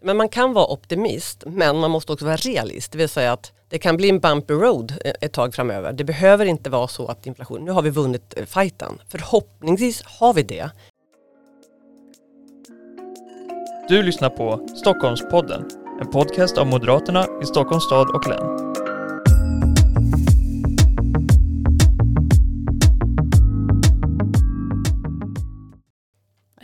Men man kan vara optimist men man måste också vara realist. Det vill säga att det kan bli en bumpy road eh, ett tag framöver. Det behöver inte vara så att inflation, nu har vi vunnit eh, fighten. Förhoppningsvis har vi det. Du lyssnar på Stockholmspodden, en podcast av Moderaterna i Stockholms stad och län.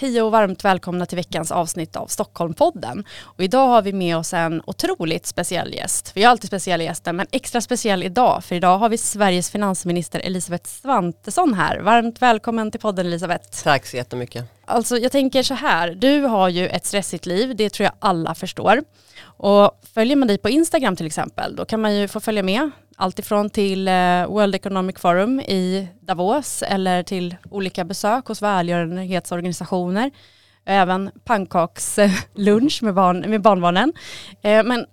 Hej och varmt välkomna till veckans avsnitt av Stockholmpodden. Och idag har vi med oss en otroligt speciell gäst. Vi har alltid speciella gäster men extra speciell idag för idag har vi Sveriges finansminister Elisabeth Svantesson här. Varmt välkommen till podden Elisabeth. Tack så jättemycket. Alltså jag tänker så här, du har ju ett stressigt liv, det tror jag alla förstår. Och följer man dig på Instagram till exempel, då kan man ju få följa med alltifrån till eh, World Economic Forum i Davos eller till olika besök hos välgörenhetsorganisationer. Även pannkakslunch eh, med, barn, med barnbarnen. Eh, men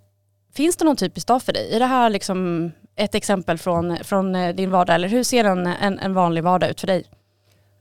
finns det någon typisk dag för dig? Är det här liksom ett exempel från, från din vardag eller hur ser en, en, en vanlig vardag ut för dig?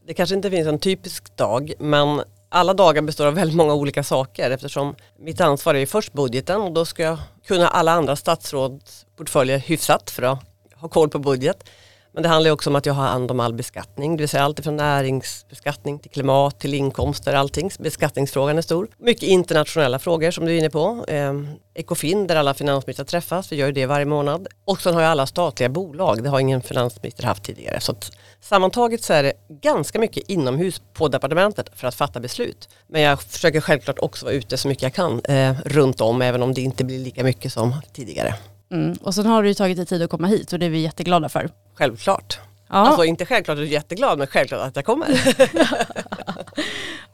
Det kanske inte finns en typisk dag men alla dagar består av väldigt många olika saker eftersom mitt ansvar är först budgeten och då ska jag kunna alla andra statsrådsportföljer hyfsat för att ha koll på budget. Men det handlar också om att jag har hand om all beskattning, det vill säga allt från näringsbeskattning till klimat till inkomster, allting. Beskattningsfrågan är stor. Mycket internationella frågor som du är inne på. Eh, Ekofin där alla finansministrar träffas, vi gör ju det varje månad. Och sen har jag alla statliga bolag, det har ingen finansminister haft tidigare. Så att, sammantaget så är det ganska mycket inomhus på departementet för att fatta beslut. Men jag försöker självklart också vara ute så mycket jag kan eh, runt om även om det inte blir lika mycket som tidigare. Mm. Och sen har du ju tagit dig tid att komma hit och det är vi jätteglada för. Självklart. Ja. Alltså inte självklart att du är jätteglad men självklart att jag kommer.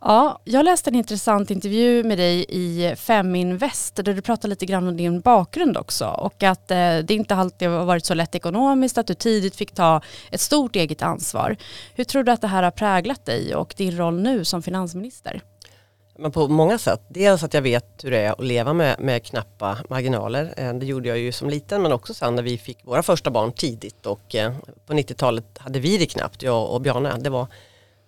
ja, jag läste en intressant intervju med dig i Feminvest där du pratade lite grann om din bakgrund också och att eh, det inte alltid har varit så lätt ekonomiskt, att du tidigt fick ta ett stort eget ansvar. Hur tror du att det här har präglat dig och din roll nu som finansminister? Men på många sätt. Dels att jag vet hur det är att leva med, med knappa marginaler. Eh, det gjorde jag ju som liten men också sen när vi fick våra första barn tidigt och eh, på 90-talet hade vi det knappt, jag och Bjarne. Det var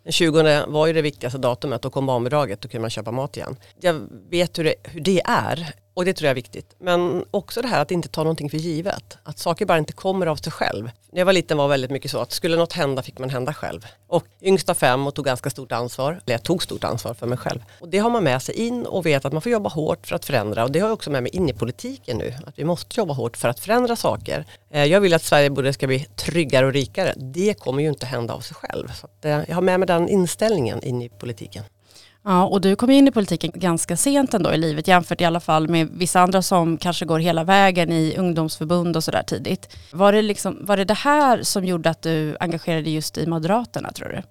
den 20 var ju det viktigaste datumet, då kom barnbidraget, då kunde man köpa mat igen. Jag vet hur det, hur det är och det tror jag är viktigt. Men också det här att inte ta någonting för givet. Att saker bara inte kommer av sig själv. När jag var liten var väldigt mycket så att skulle något hända fick man hända själv. Och yngsta fem och tog ganska stort ansvar, eller jag tog stort ansvar för mig själv. Och det har man med sig in och vet att man får jobba hårt för att förändra. Och det har jag också med mig in i politiken nu. Att vi måste jobba hårt för att förändra saker. Eh, jag vill att Sverige både ska bli tryggare och rikare. Det kommer ju inte hända av sig själv. Så att, eh, jag har med mig den inställningen in i politiken. Ja, och du kom in i politiken ganska sent ändå i livet jämfört i alla fall med vissa andra som kanske går hela vägen i ungdomsförbund och sådär tidigt. Var det, liksom, var det det här som gjorde att du engagerade just i Moderaterna tror du?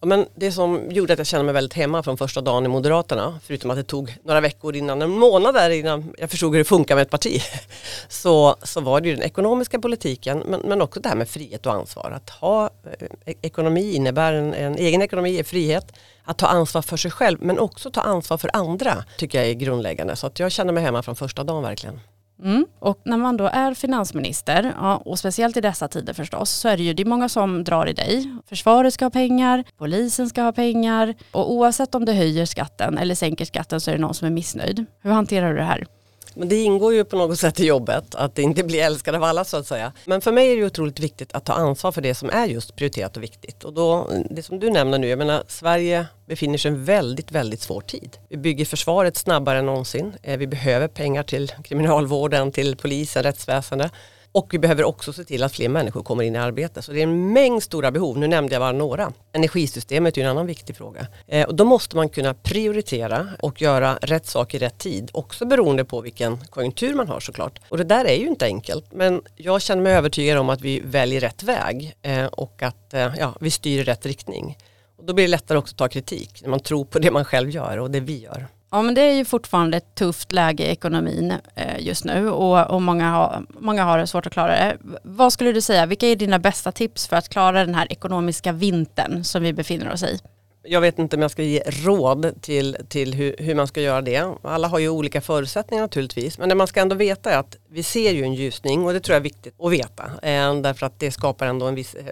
Ja, men det som gjorde att jag kände mig väldigt hemma från första dagen i Moderaterna, förutom att det tog några veckor innan, en månad där innan jag förstod hur det funkar med ett parti, så, så var det ju den ekonomiska politiken men, men också det här med frihet och ansvar. Att ha eh, e-, ekonomi innebär en, en egen ekonomi är frihet, att ta ansvar för sig själv men också ta ansvar för andra tycker jag är grundläggande. Så att jag känner mig hemma från första dagen verkligen. Mm. Och när man då är finansminister, ja, och speciellt i dessa tider förstås, så är det ju det är många som drar i dig. Försvaret ska ha pengar, polisen ska ha pengar och oavsett om du höjer skatten eller sänker skatten så är det någon som är missnöjd. Hur hanterar du det här? Men det ingår ju på något sätt i jobbet att inte bli älskad av alla så att säga. Men för mig är det otroligt viktigt att ta ansvar för det som är just prioriterat och viktigt. Och då, det som du nämner nu, jag menar Sverige befinner sig i en väldigt, väldigt svår tid. Vi bygger försvaret snabbare än någonsin. Eh, vi behöver pengar till kriminalvården, till polisen, rättsväsendet. Och vi behöver också se till att fler människor kommer in i arbete. Så det är en mängd stora behov. Nu nämnde jag bara några. Energisystemet är en annan viktig fråga. Eh, och då måste man kunna prioritera och göra rätt sak i rätt tid. Också beroende på vilken konjunktur man har såklart. Och det där är ju inte enkelt. Men jag känner mig övertygad om att vi väljer rätt väg eh, och att eh, ja, vi styr i rätt riktning. Och då blir det lättare också att ta kritik när man tror på det man själv gör och det vi gör. Ja men det är ju fortfarande ett tufft läge i ekonomin eh, just nu och, och många, har, många har det svårt att klara det. Vad skulle du säga, vilka är dina bästa tips för att klara den här ekonomiska vintern som vi befinner oss i? Jag vet inte om jag ska ge råd till, till hur, hur, man ska göra det. Alla har ju olika förutsättningar naturligtvis. Men det man ska ändå veta är att vi ser ju en ljusning och det tror jag är viktigt att veta. Eh, därför att det skapar ändå en viss eh,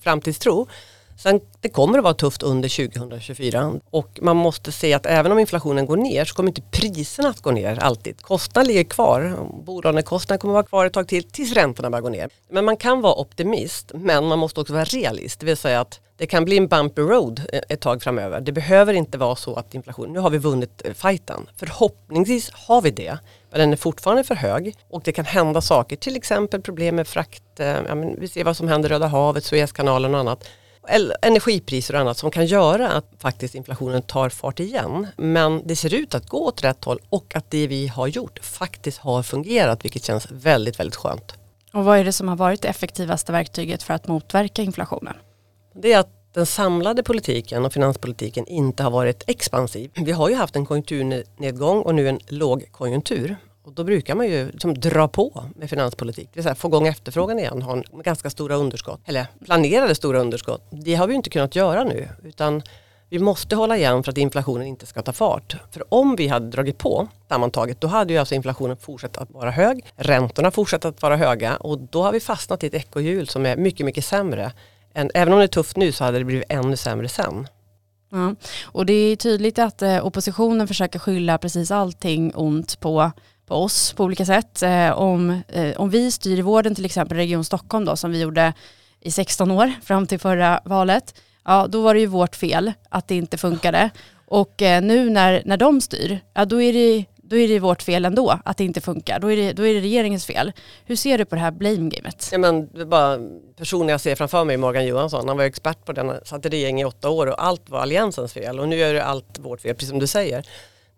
framtidstro. Sen det kommer att vara tufft under 2024 och man måste se att även om inflationen går ner så kommer inte priserna att gå ner alltid. Kostnaden ligger kvar, bolånekostnaden kommer att vara kvar ett tag till tills räntorna börjar gå ner. Men man kan vara optimist men man måste också vara realist, det vill säga att det kan bli en bumpy road eh, ett tag framöver. Det behöver inte vara så att inflationen, nu har vi vunnit eh, fighten. Förhoppningsvis har vi det. Men den är fortfarande för hög och det kan hända saker, till exempel problem med frakt, eh, ja, vi ser vad som händer i Röda havet, Suezkanalen och annat energipriser och annat som kan göra att faktiskt inflationen tar fart igen. Men det ser ut att gå åt rätt håll och att det vi har gjort faktiskt har fungerat vilket känns väldigt, väldigt skönt. Och vad är det som har varit det effektivaste verktyget för att motverka inflationen? Det är att den samlade politiken och finanspolitiken inte har varit expansiv. Vi har ju haft en konjunkturnedgång och nu en lågkonjunktur. Och då brukar man ju liksom dra på med finanspolitik, det vill säga få igång efterfrågan igen, ha en ganska stora underskott, eller planerade stora underskott. Det har vi inte kunnat göra nu, utan vi måste hålla igen för att inflationen inte ska ta fart. För om vi hade dragit på sammantaget, då hade ju alltså inflationen fortsatt att vara hög, räntorna fortsatt att vara höga och då har vi fastnat i ett ekohjul som är mycket, mycket sämre. Än, även om det är tufft nu så hade det blivit ännu sämre sen. Ja. Och det är tydligt att eh, oppositionen försöker skylla precis allting ont på på oss på olika sätt. Eh, om, eh, om vi styr i vården, till exempel Region Stockholm då, som vi gjorde i 16 år fram till förra valet, ja då var det ju vårt fel att det inte funkade. Och eh, nu när, när de styr, ja då är det då är det vårt fel ändå att det inte funkar. Då är det, då är det regeringens fel. Hur ser du på det här blame-gamet? Ja, men bara personen jag ser framför mig, Morgan Johansson. Han var expert på den, satt i regering i åtta år och allt var alliansens fel. Och nu är det allt vårt fel, precis som du säger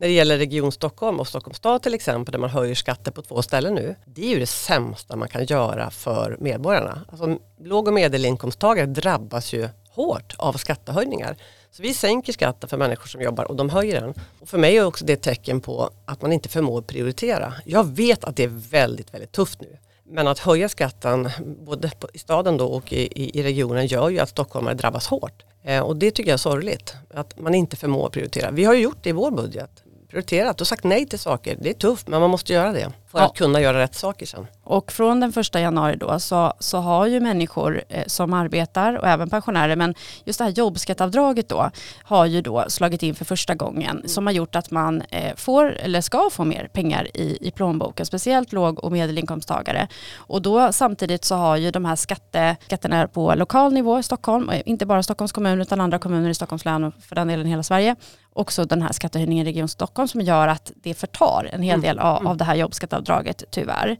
när det gäller Region Stockholm och Stockholms stad till exempel där man höjer skatter på två ställen nu. Det är ju det sämsta man kan göra för medborgarna. Alltså, låg och medelinkomsttagare drabbas ju hårt av skattehöjningar. Så vi sänker skatten för människor som jobbar och de höjer den. Och för mig är också det ett tecken på att man inte förmår prioritera. Jag vet att det är väldigt, väldigt tufft nu. Men att höja skatten både i staden då och i, i regionen gör ju att stockholmare drabbas hårt. Eh, och det tycker jag är sorgligt, att man inte förmår prioritera. Vi har ju gjort det i vår budget prioriterat och sagt nej till saker. Det är tufft men man måste göra det för ja. att kunna göra rätt saker sen. Och från den första januari då så, så har ju människor eh, som arbetar och även pensionärer men just det här jobbskattavdraget då har ju då slagit in för första gången mm. som har gjort att man eh, får eller ska få mer pengar i, i plånboken, speciellt låg och medelinkomsttagare. Och då samtidigt så har ju de här skatte, skatterna på lokal nivå i Stockholm, inte bara Stockholms kommun utan andra kommuner i Stockholms län och för den delen hela Sverige, också den här skattehöjningen i Region Stockholm som gör att det förtar en hel mm. del av, av det här jobbskattavdraget tyvärr.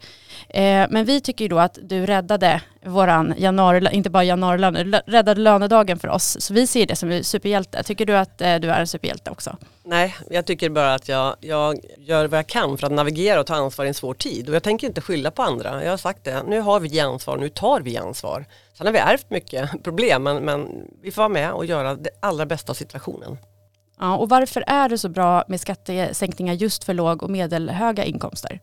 Eh, men vi tycker ju då att du räddade våran januari, inte bara januari, räddade lönedagen för oss. Så vi ser det som en superhjälte. Tycker du att eh, du är en superhjälte också? Nej, jag tycker bara att jag, jag gör vad jag kan för att navigera och ta ansvar i en svår tid. Och jag tänker inte skylla på andra. Jag har sagt det, nu har vi ansvar, nu tar vi ansvar. Sen har vi ärvt mycket problem men, men vi får vara med och göra det allra bästa av situationen. Ja, och varför är det så bra med skattesänkningar just för låg och medelhöga inkomster?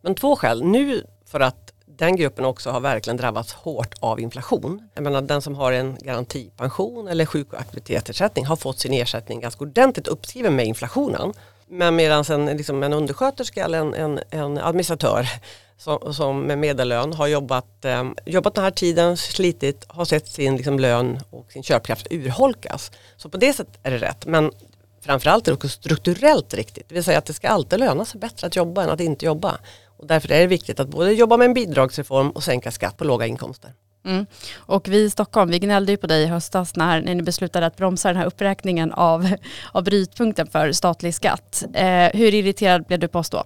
Men två skäl. Nu för att den gruppen också har verkligen drabbats hårt av inflation. Jag menar den som har en garantipension eller sjuk och aktivitetsersättning har fått sin ersättning ganska ordentligt uppskriven med inflationen. Men medan en, liksom en undersköterska eller en, en, en administratör som, som, med medellön har jobbat, eh, jobbat den här tiden, slitit, har sett sin liksom, lön och sin köpkraft urholkas. Så på det sättet är det rätt. Men framförallt är det också strukturellt riktigt. Det vill säga att det ska alltid löna sig bättre att jobba än att inte jobba. Och därför är det viktigt att både jobba med en bidragsreform och sänka skatt på låga inkomster. Mm. Och vi i Stockholm, vi gnällde ju på dig i höstas när, när ni beslutade att bromsa den här uppräkningen av, av brytpunkten för statlig skatt. Eh, hur irriterad blev du på oss då?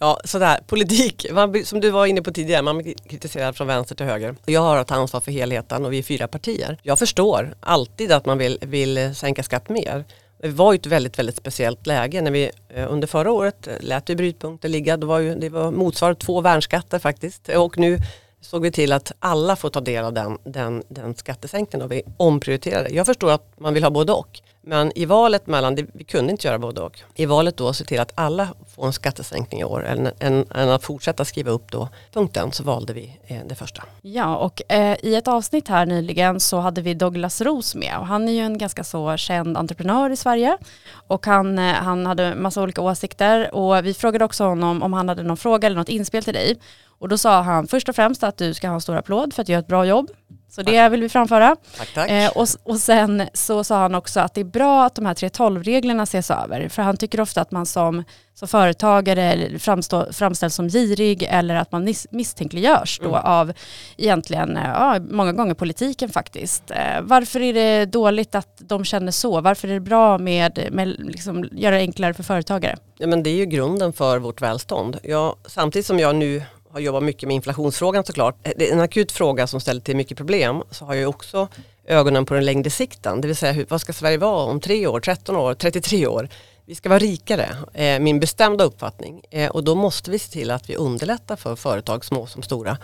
Ja, sådär, politik, man, som du var inne på tidigare, man blir kritiserad från vänster till höger. Jag har att ta ansvar för helheten och vi är fyra partier. Jag förstår alltid att man vill, vill sänka skatt mer. Det var ju ett väldigt, väldigt speciellt läge när vi eh, under förra året eh, lät vi brytpunkter ligga. Det var, ju, det var motsvarande två värnskatter faktiskt. Och nu såg vi till att alla får ta del av den, den, den skattesänkningen och vi omprioriterade. Jag förstår att man vill ha både och. Men i valet mellan, vi kunde inte göra både och. I valet då se till att alla får en skattesänkning i år än, än, än att fortsätta skriva upp då punkten så valde vi eh, det första. Ja och eh, i ett avsnitt här nyligen så hade vi Douglas Ros med och han är ju en ganska så känd entreprenör i Sverige och han, eh, han hade massa olika åsikter och vi frågade också honom om han hade någon fråga eller något inspel till dig och då sa han först och främst att du ska ha en stor applåd för att du gör ett bra jobb. Så det vill vi framföra. Tack, tack. Eh, och, och sen så sa han också att det är bra att de här 3.12-reglerna ses över. För han tycker ofta att man som, som företagare framstå, framställs som girig eller att man mis, misstänkliggörs då Mm. av egentligen, eh, ja, många gånger politiken faktiskt. Eh, varför är det dåligt att de känner så? Varför är det bra med, med liksom, göra det enklare för företagare? Ja, men det är ju grunden för vårt välstånd. Jag, samtidigt som jag nu har jobbat mycket med inflationsfrågan såklart. Eh, det är en akut fråga som ställer till mycket problem. Så har jag också ögonen på den längre sikten. Det vill säga hur, vad ska Sverige vara om 3 år, 13 år, 33 år? Vi ska vara rikare, eh, min bestämda uppfattning. Eh, och då måste vi se till att vi underlättar för företag, små som stora.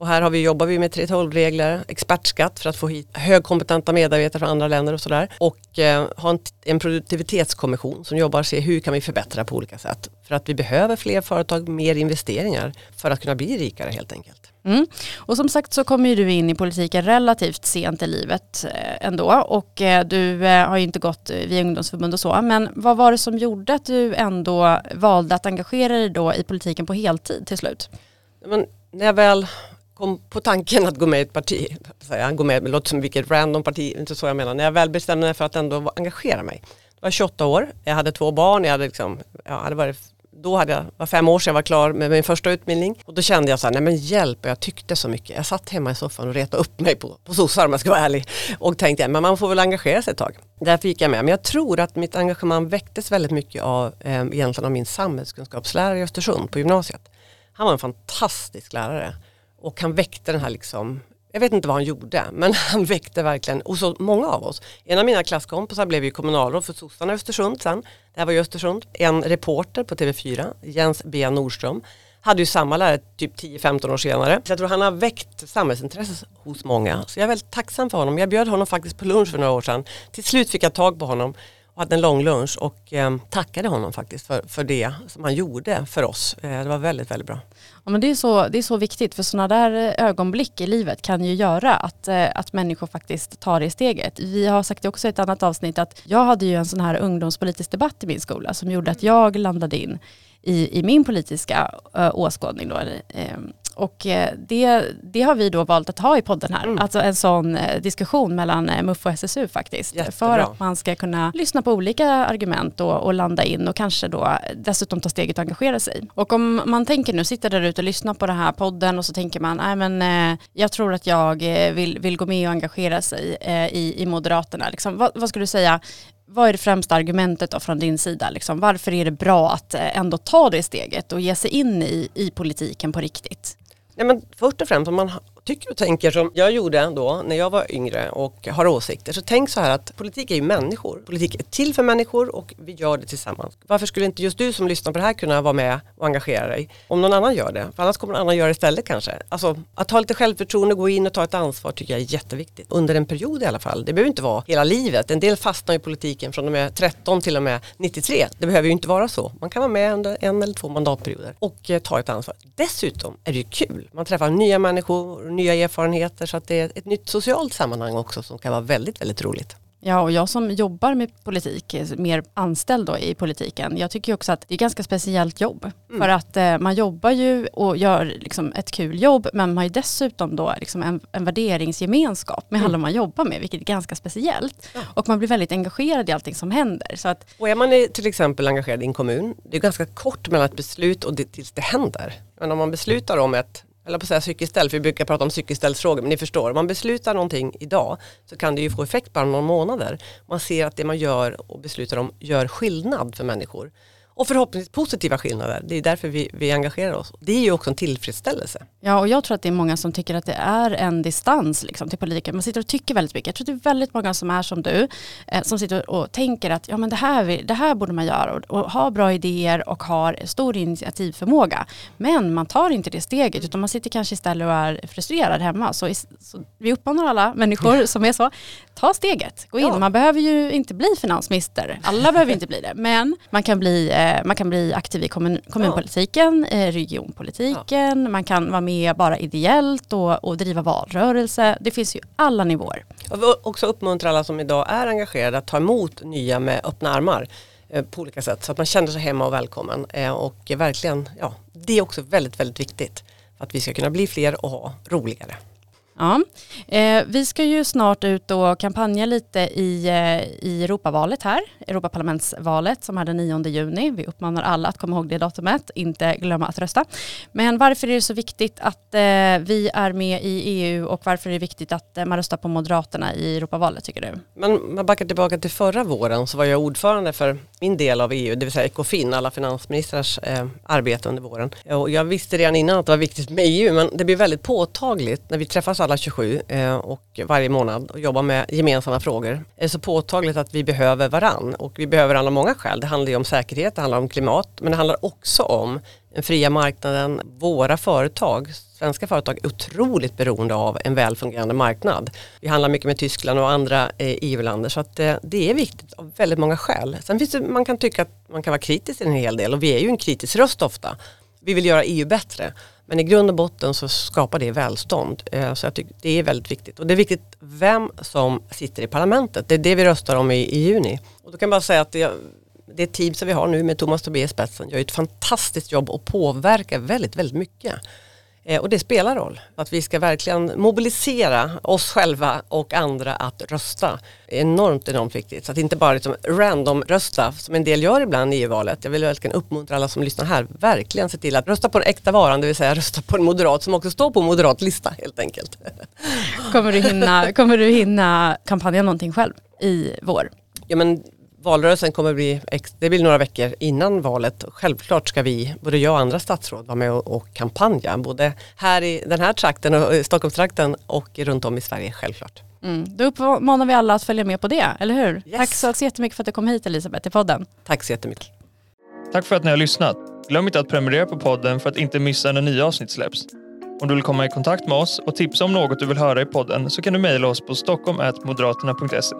Och här har vi, jobbar vi med 3.12-regler, expertskatt för att få hit högkompetenta medarbetare från andra länder och sådär. Och eh, ha en, en produktivitetskommission som jobbar och ser hur kan vi förbättra på olika sätt. För att vi behöver fler företag, mer investeringar för att kunna bli rikare helt enkelt. Mm. Och som sagt så kommer du in i politiken relativt sent i livet eh, ändå och eh, du eh, har ju inte gått via ungdomsförbund och så. Men vad var det som gjorde att du ändå valde att engagera dig då i politiken på heltid till slut? Men när jag väl kom på tanken att gå med i ett parti, gå med, det låter som vilket random parti, inte så jag menar, när jag väl bestämde mig för att ändå engagera mig. Jag var 28 år, jag hade två barn, jag hade liksom, jag hade varit då hade jag, var fem år sedan jag var klar med min första utbildning och då kände jag så här, nej men hjälp, jag tyckte så mycket. Jag satt hemma i soffan och retade upp mig på, på sossar om jag ska vara ärlig och tänkte, men man får väl engagera sig ett tag. Därför gick jag med, men jag tror att mitt engagemang väcktes väldigt mycket av, eh, egentligen av min samhällskunskapslärare i Östersund på gymnasiet. Han var en fantastisk lärare och han väckte den här liksom jag vet inte vad han gjorde, men han väckte verkligen, och så många av oss. En av mina klasskompisar blev ju kommunalråd för sossarna i Östersund sen. Det här var ju Östersund. En reporter på TV4, Jens B Nordström, hade ju samma lärare typ 10-15 år senare. Så jag tror han har väckt samhällsintresse hos många. Så jag är väldigt tacksam för honom. Jag bjöd honom faktiskt på lunch för några år sedan. Till slut fick jag tag på honom och hade en lång lunch och eh, tackade honom faktiskt för, för det som han gjorde för oss. Eh, det var väldigt, väldigt bra. Ja, men det, är så, det är så viktigt för sådana där ögonblick i livet kan ju göra att, eh, att människor faktiskt tar det steget. Vi har sagt det också i ett annat avsnitt att jag hade ju en sån här ungdomspolitisk debatt i min skola som gjorde att jag landade in i, i min politiska eh, åskådning. Då. Ehm, och det, det har vi då valt att ha i podden här. Mm. Alltså en sån diskussion mellan MUF och SSU faktiskt. Jättebra. För att man ska kunna lyssna på olika argument och, och, landa in och kanske då dessutom ta steget och engagera sig. Och om man tänker nu, sitter där ute och lyssnar på den här podden och så tänker man, nej men eh, jag tror att jag vill, vill gå med och engagera sig eh, i, i Moderaterna. Liksom, vad, vad skulle du säga, vad är det främsta argumentet då från din sida? Liksom, varför är det bra att ändå ta det steget och ge sig in i, i politiken på riktigt? Ja, men först och främst om man tycker och tänker som jag gjorde då när jag var yngre och har åsikter så tänk så här att politik är ju människor. Politik är till för människor och vi gör det tillsammans. Varför skulle inte just du som lyssnar på det här kunna vara med och engagera dig om någon annan gör det? För annars kommer någon annan göra det istället kanske. Alltså att ha lite självförtroende, gå in och ta ett ansvar tycker jag är jätteviktigt. Under en period i alla fall. Det behöver inte vara hela livet. En del fastnar i politiken från och med 13 till och med 93. Det behöver ju inte vara så. Man kan vara med under en eller två mandatperioder och eh, ta ett ansvar. Dessutom är det ju kul. Man träffar nya människor, nya erfarenheter så att det är ett nytt socialt sammanhang också som kan vara väldigt, väldigt roligt. Ja, och jag som jobbar med politik, mer anställd då i politiken, jag tycker också att det är ett ganska speciellt jobb. Mm. För att eh, man jobbar ju och gör liksom ett kul jobb, men man har ju dessutom då liksom en, en värderingsgemenskap med mm. alla man jobbar med, vilket är ganska speciellt. Ja. Och man blir väldigt engagerad i allting som händer. Så att, och är man till exempel engagerad i en kommun, det är ganska kort mellan ett beslut och det, tills det händer. Men om man beslutar om ett eller på att säga cykelställ, för vi brukar prata om cykelställsfrågor, men ni förstår, om man beslutar någonting idag så kan det ju få effekt bara några månader. Man ser att det man gör och beslutar om gör skillnad för människor. Och förhoppningsvis positiva skillnader, det är därför vi, vi engagerar oss. Det är ju också en tillfredsställelse. Ja, och jag tror att det är många som tycker att det är en distans liksom, till politiken. Man sitter och tycker väldigt mycket. Jag tror att det är väldigt många som är som du, eh, som sitter och tänker att ja, men det, här, det här borde man göra och, och ha bra idéer och har stor initiativförmåga. Men man tar inte det steget, utan man sitter kanske istället och är frustrerad hemma. Så, så vi uppmanar alla människor som är så, ta steget, gå in. Ja. Man behöver ju inte bli finansminister, alla behöver inte bli det, men man kan bli, eh, man kan bli aktiv i kommun, kommunpolitiken, eh, regionpolitiken, ja. man kan vara med bara ideellt och, och driva valrörelse. Det finns ju alla nivåer. Jag vill också uppmuntra alla som idag är engagerade att ta emot nya med öppna armar eh, på olika sätt så att man känner sig hemma och välkommen. Och verkligen, ja, det är också väldigt, väldigt viktigt för att vi ska kunna bli fler och ha roligare. Ja. Eh, vi ska ju snart ut och kampanja lite i, eh, i Europavalet här, Europaparlamentsvalet som är den 9 juni. Vi uppmanar alla att komma ihåg det datumet, inte glömma att rösta. Men varför är det så viktigt att eh, vi är med i EU och varför är det viktigt att eh, man röstar på Moderaterna i Europavalet tycker du? Men man backar tillbaka till förra våren så var jag ordförande för min del av EU, det vill säga Ekofin, alla finansministrars eh, arbete under våren. Och jag visste redan innan att det var viktigt med EU men det blir väldigt påtagligt när vi träffas alla alla 27 eh, och varje månad och jobbar med gemensamma frågor. Det är så påtagligt att vi behöver varann och vi behöver alla många skäl. Det handlar ju om säkerhet, det handlar om klimat men det handlar också om den fria marknaden, våra företag, svenska företag är otroligt beroende av en välfungerande marknad. Vi handlar mycket med Tyskland och andra eh, EU-länder så att eh, det är viktigt av väldigt många skäl. Sen finns det, man kan tycka att man kan vara kritisk i en hel del och vi är ju en kritisk röst ofta. Vi vill göra EU bättre. Men i grund och botten så skapar det välstånd. Eh, så jag tycker det är väldigt viktigt. Och det är viktigt vem som sitter i parlamentet. Det är det vi röstar om i, i juni. Och då kan jag bara säga att det, det team som vi har nu med Thomas Tobé i spetsen gör ett fantastiskt jobb och påverkar väldigt, väldigt mycket. Och det spelar roll. Att vi ska verkligen mobilisera oss själva och andra att rösta. Enormt, enormt viktigt. Så att inte bara liksom random rösta som en del gör ibland i EU-valet. Jag vill verkligen uppmuntra alla som lyssnar här. Verkligen se till att rösta på den äkta varan, det vill säga rösta på en moderat som också står på moderat lista helt enkelt. Kommer du hinna, kommer du hinna kampanja någonting själv i vår? Ja men valrörelsen kommer bli, det blir några veckor innan valet. Självklart ska vi, både jag och andra statsråd, vara med och, och kampanja. Både här i den här trakten, och Stockholmstrakten och runt om i Sverige, självklart. Mm. Då uppmanar vi alla att följa med på det, eller hur? Yes. Tack så, så jättemycket för att du kom hit Elisabeth till podden. Tack så jättemycket. Tack för att ni har lyssnat. Glöm inte att prenumerera på podden för att inte missa när nya avsnitt släpps. Om du vill komma i kontakt med oss och tipsa om något du vill höra i podden så kan du mejla oss på stockholmmoderaterna.se.